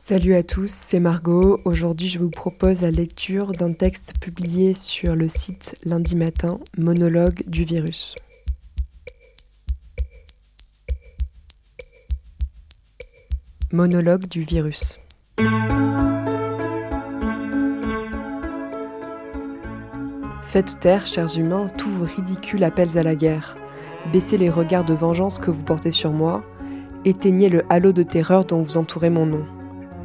Salut à tous, c'est Margot. Aujourd'hui, je vous propose la lecture d'un texte publié sur le site lundi matin, Monologue du virus. Monologue du virus. Faites taire, chers humains, tous vos ridicules appels à la guerre. Baissez les regards de vengeance que vous portez sur moi. Éteignez le halo de terreur dont vous entourez mon nom.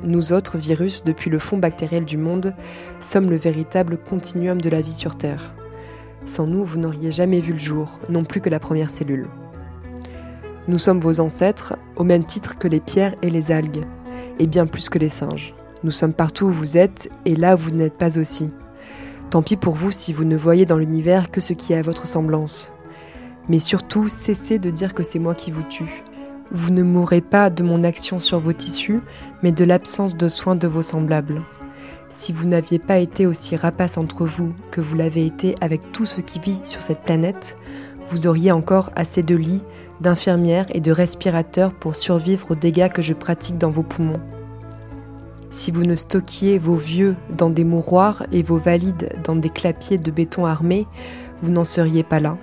Nous autres, virus, depuis le fond bactériel du monde, sommes le véritable continuum de la vie sur Terre. Sans nous, vous n'auriez jamais vu le jour, non plus que la première cellule. Nous sommes vos ancêtres, au même titre que les pierres et les algues, et bien plus que les singes. Nous sommes partout où vous êtes, et là vous n'êtes pas aussi. Tant pis pour vous si vous ne voyez dans l'univers que ce qui est à votre semblance. Mais surtout, cessez de dire que c'est moi qui vous tue. Vous ne mourrez pas de mon action sur vos tissus, mais de l'absence de soins de vos semblables. Si vous n'aviez pas été aussi rapace entre vous que vous l'avez été avec tout ce qui vit sur cette planète, vous auriez encore assez de lits, d'infirmières et de respirateurs pour survivre aux dégâts que je pratique dans vos poumons. Si vous ne stockiez vos vieux dans des mouroirs et vos valides dans des clapiers de béton armé, vous n'en seriez pas là.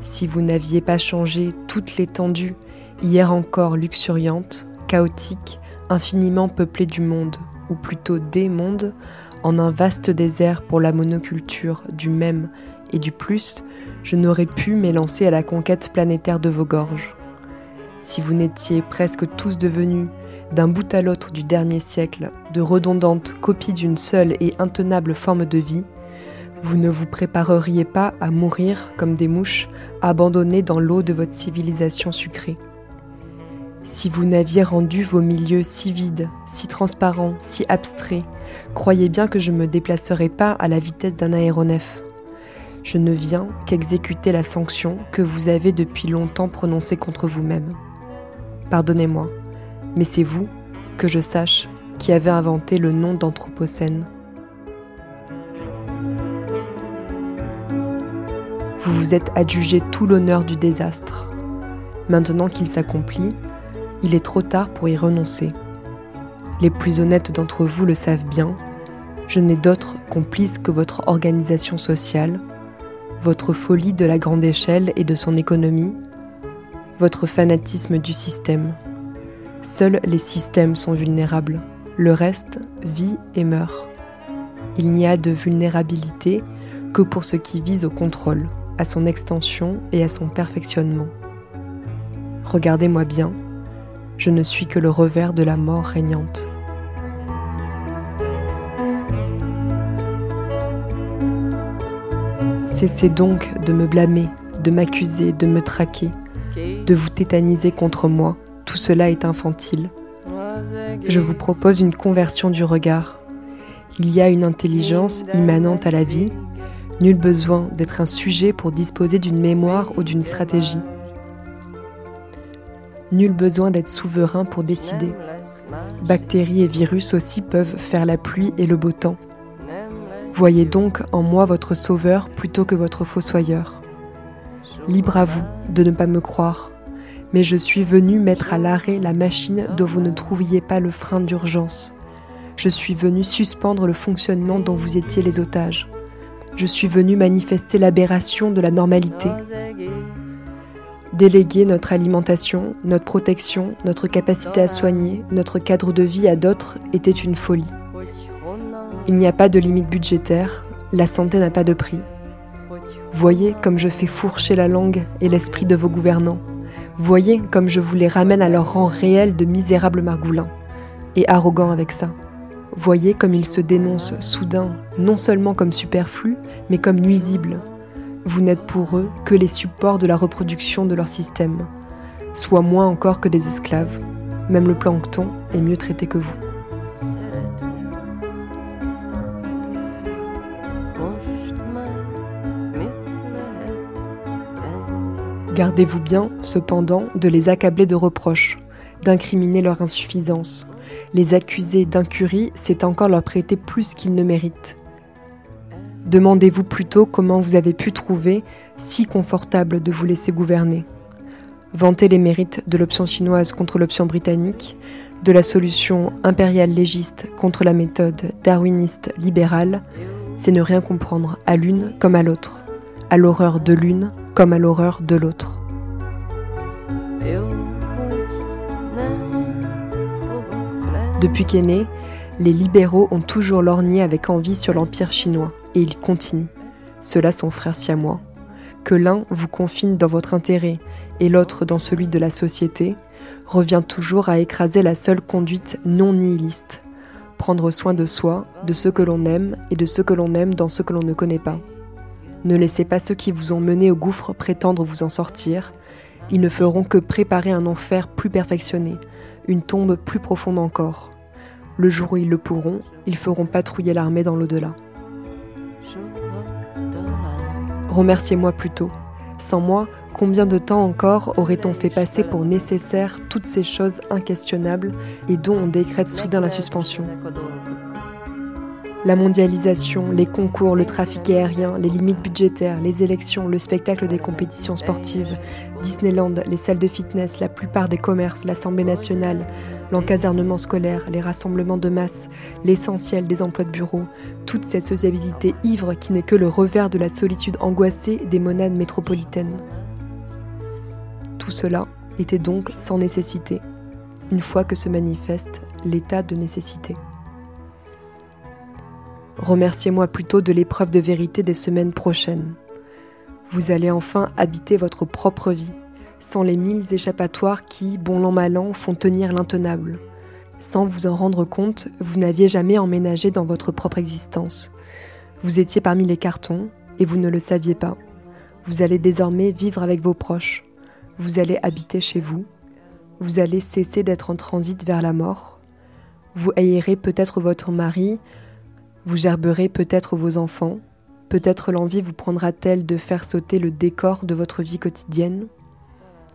Si vous n'aviez pas changé toute l'étendue hier encore luxuriante, chaotique, infiniment peuplée du monde, ou plutôt des mondes, en un vaste désert pour la monoculture du même et du plus, je n'aurais pu m'élancer à la conquête planétaire de vos gorges. Si vous n'étiez presque tous devenus, d'un bout à l'autre du dernier siècle, de redondantes copies d'une seule et intenable forme de vie, vous ne vous prépareriez pas à mourir comme des mouches abandonnées dans l'eau de votre civilisation sucrée. Si vous n'aviez rendu vos milieux si vides, si transparents, si abstraits, croyez bien que je ne me déplacerai pas à la vitesse d'un aéronef. Je ne viens qu'exécuter la sanction que vous avez depuis longtemps prononcée contre vous-même. Pardonnez-moi, mais c'est vous, que je sache, qui avez inventé le nom d'Anthropocène. Vous vous êtes adjugé tout l'honneur du désastre. Maintenant qu'il s'accomplit, il est trop tard pour y renoncer. Les plus honnêtes d'entre vous le savent bien, je n'ai d'autre complice que votre organisation sociale, votre folie de la grande échelle et de son économie, votre fanatisme du système. Seuls les systèmes sont vulnérables, le reste vit et meurt. Il n'y a de vulnérabilité que pour ce qui vise au contrôle, à son extension et à son perfectionnement. Regardez-moi bien, je ne suis que le revers de la mort régnante. Cessez donc de me blâmer, de m'accuser, de me traquer, de vous tétaniser contre moi. Tout cela est infantile. Je vous propose une conversion du regard. Il y a une intelligence immanente à la vie. Nul besoin d'être un sujet pour disposer d'une mémoire ou d'une stratégie. Nul besoin d'être souverain pour décider. Bactéries et virus aussi peuvent faire la pluie et le beau temps. Voyez donc en moi votre sauveur plutôt que votre fossoyeur. Libre à vous de ne pas me croire, mais je suis venu mettre à l'arrêt la machine dont vous ne trouviez pas le frein d'urgence. Je suis venu suspendre le fonctionnement dont vous étiez les otages. Je suis venu manifester l'aberration de la normalité. Déléguer notre alimentation, notre protection, notre capacité à soigner, notre cadre de vie à d'autres était une folie. Il n'y a pas de limite budgétaire, la santé n'a pas de prix. Voyez comme je fais fourcher la langue et l'esprit de vos gouvernants. Voyez comme je vous les ramène à leur rang réel de misérables margoulins, et arrogants avec ça. Voyez comme ils se dénoncent soudain, non seulement comme superflus, mais comme nuisibles, vous n'êtes pour eux que les supports de la reproduction de leur système, soit moins encore que des esclaves. Même le plancton est mieux traité que vous. Gardez-vous bien, cependant, de les accabler de reproches, d'incriminer leur insuffisance. Les accuser d'incurie, c'est encore leur prêter plus qu'ils ne méritent. Demandez-vous plutôt comment vous avez pu trouver si confortable de vous laisser gouverner. Vantez les mérites de l'option chinoise contre l'option britannique, de la solution impériale légiste contre la méthode darwiniste libérale, c'est ne rien comprendre à l'une comme à l'autre, à l'horreur de l'une comme à l'horreur de l'autre. Depuis qu'est né, les libéraux ont toujours lorgné avec envie sur l'Empire chinois, et ils continuent. Ceux-là sont frères siamois. Que l'un vous confine dans votre intérêt et l'autre dans celui de la société, revient toujours à écraser la seule conduite non nihiliste. Prendre soin de soi, de ce que l'on aime et de ce que l'on aime dans ce que l'on ne connaît pas. Ne laissez pas ceux qui vous ont mené au gouffre prétendre vous en sortir. Ils ne feront que préparer un enfer plus perfectionné, une tombe plus profonde encore. Le jour où ils le pourront, ils feront patrouiller l'armée dans l'au-delà. Remerciez-moi plutôt. Sans moi, combien de temps encore aurait-on fait passer pour nécessaire toutes ces choses inquestionnables et dont on décrète soudain la suspension? La mondialisation, les concours, le trafic aérien, les limites budgétaires, les élections, le spectacle des compétitions sportives, Disneyland, les salles de fitness, la plupart des commerces, l'Assemblée nationale, l'encasernement scolaire, les rassemblements de masse, l'essentiel des emplois de bureau, toute cette sociabilité ivre qui n'est que le revers de la solitude angoissée des monades métropolitaines. Tout cela était donc sans nécessité, une fois que se manifeste l'état de nécessité. Remerciez-moi plutôt de l'épreuve de vérité des semaines prochaines. Vous allez enfin habiter votre propre vie, sans les mille échappatoires qui, bon l'an mal an, font tenir l'intenable. Sans vous en rendre compte, vous n'aviez jamais emménagé dans votre propre existence. Vous étiez parmi les cartons et vous ne le saviez pas. Vous allez désormais vivre avec vos proches. Vous allez habiter chez vous. Vous allez cesser d'être en transit vers la mort. Vous haïrez peut-être votre mari, vous gerberez peut-être vos enfants, peut-être l'envie vous prendra-t-elle de faire sauter le décor de votre vie quotidienne.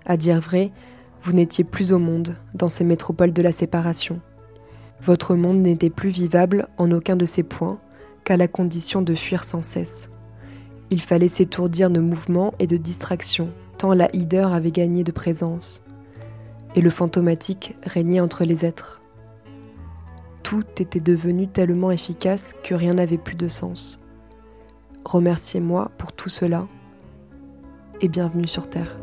À dire vrai, vous n'étiez plus au monde, dans ces métropoles de la séparation. Votre monde n'était plus vivable en aucun de ces points qu'à la condition de fuir sans cesse. Il fallait s'étourdir de mouvements et de distractions, tant la hideur avait gagné de présence. Et le fantomatique régnait entre les êtres tout était devenu tellement efficace que rien n'avait plus de sens. Remerciez-moi pour tout cela et bienvenue sur Terre.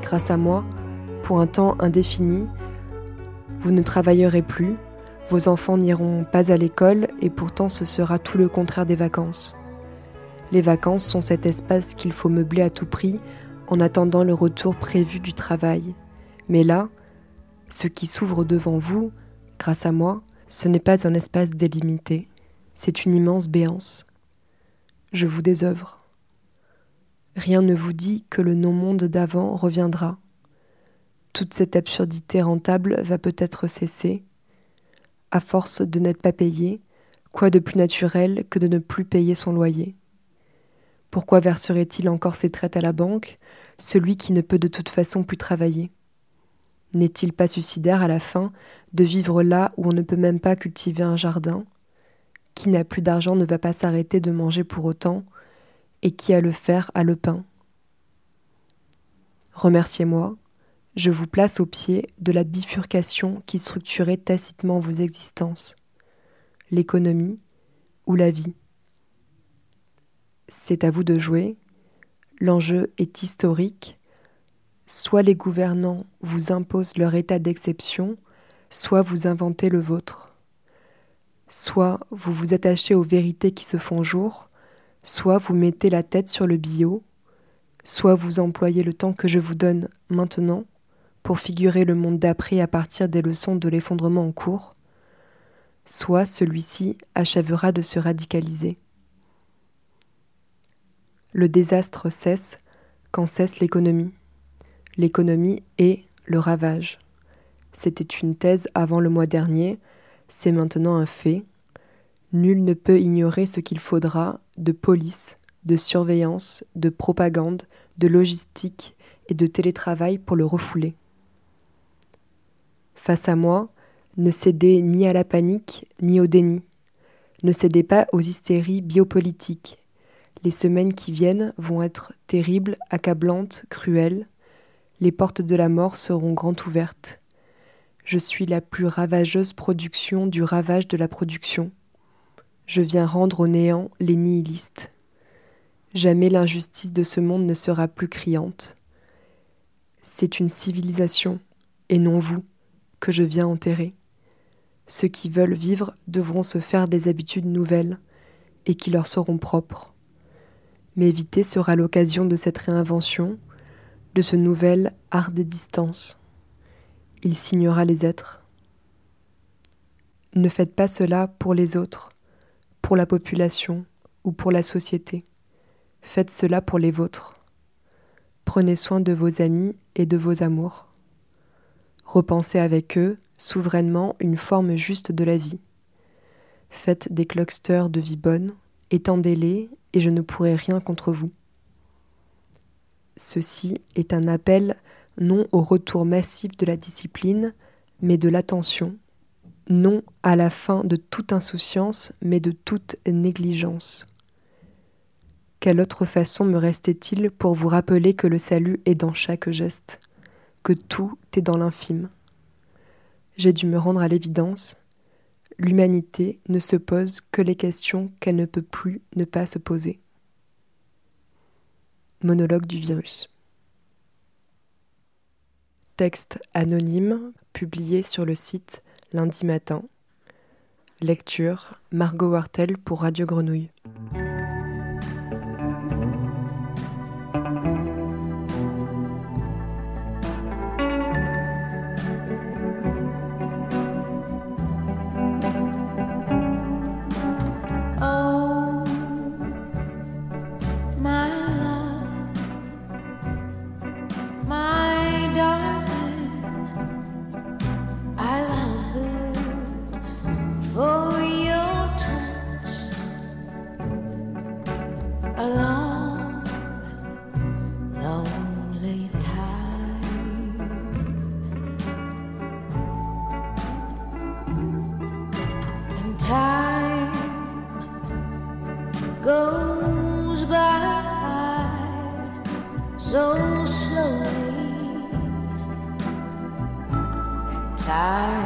Grâce à moi, pour un temps indéfini, vous ne travaillerez plus, vos enfants n'iront pas à l'école et pourtant ce sera tout le contraire des vacances. Les vacances sont cet espace qu'il faut meubler à tout prix en attendant le retour prévu du travail. Mais là, ce qui s'ouvre devant vous, grâce à moi, ce n'est pas un espace délimité, c'est une immense béance. Je vous désœuvre. Rien ne vous dit que le non-monde d'avant reviendra. Toute cette absurdité rentable va peut-être cesser, à force de n'être pas payé, quoi de plus naturel que de ne plus payer son loyer? Pourquoi verserait-il encore ses traites à la banque, celui qui ne peut de toute façon plus travailler? N'est-il pas suicidaire à la fin de vivre là où on ne peut même pas cultiver un jardin? Qui n'a plus d'argent ne va pas s'arrêter de manger pour autant, et qui a le fer a le pain? Remerciez-moi, je vous place au pied de la bifurcation qui structurait tacitement vos existences, l'économie ou la vie. C'est à vous de jouer, l'enjeu est historique, soit les gouvernants vous imposent leur état d'exception, soit vous inventez le vôtre. Soit vous vous attachez aux vérités qui se font jour, soit vous mettez la tête sur le bio, soit vous employez le temps que je vous donne maintenant pour figurer le monde d'après à partir des leçons de l'effondrement en cours, soit celui-ci achèvera de se radicaliser. Le désastre cesse quand cesse l'économie. L'économie est le ravage. C'était une thèse avant le mois dernier, c'est maintenant un fait. Nul ne peut ignorer ce qu'il faudra de police, de surveillance, de propagande, de logistique et de télétravail pour le refouler. Face à moi, ne cédez ni à la panique ni au déni. Ne cédez pas aux hystéries biopolitiques. Les semaines qui viennent vont être terribles, accablantes, cruelles. Les portes de la mort seront grand ouvertes. Je suis la plus ravageuse production du ravage de la production. Je viens rendre au néant les nihilistes. Jamais l'injustice de ce monde ne sera plus criante. C'est une civilisation, et non vous, que je viens enterrer. Ceux qui veulent vivre devront se faire des habitudes nouvelles et qui leur seront propres. M'éviter sera l'occasion de cette réinvention, de ce nouvel art des distances. Il signera les êtres. Ne faites pas cela pour les autres, pour la population ou pour la société. Faites cela pour les vôtres. Prenez soin de vos amis et de vos amours. Repensez avec eux souverainement une forme juste de la vie. Faites des clusters de vie bonne, étendez-les et je ne pourrai rien contre vous. Ceci est un appel non au retour massif de la discipline, mais de l'attention, non à la fin de toute insouciance, mais de toute négligence. Quelle autre façon me restait-il pour vous rappeler que le salut est dans chaque geste, que tout est dans l'infime J'ai dû me rendre à l'évidence. L'humanité ne se pose que les questions qu'elle ne peut plus ne pas se poser. Monologue du virus. Texte anonyme publié sur le site lundi matin. Lecture Margot Wartel pour Radio Grenouille. I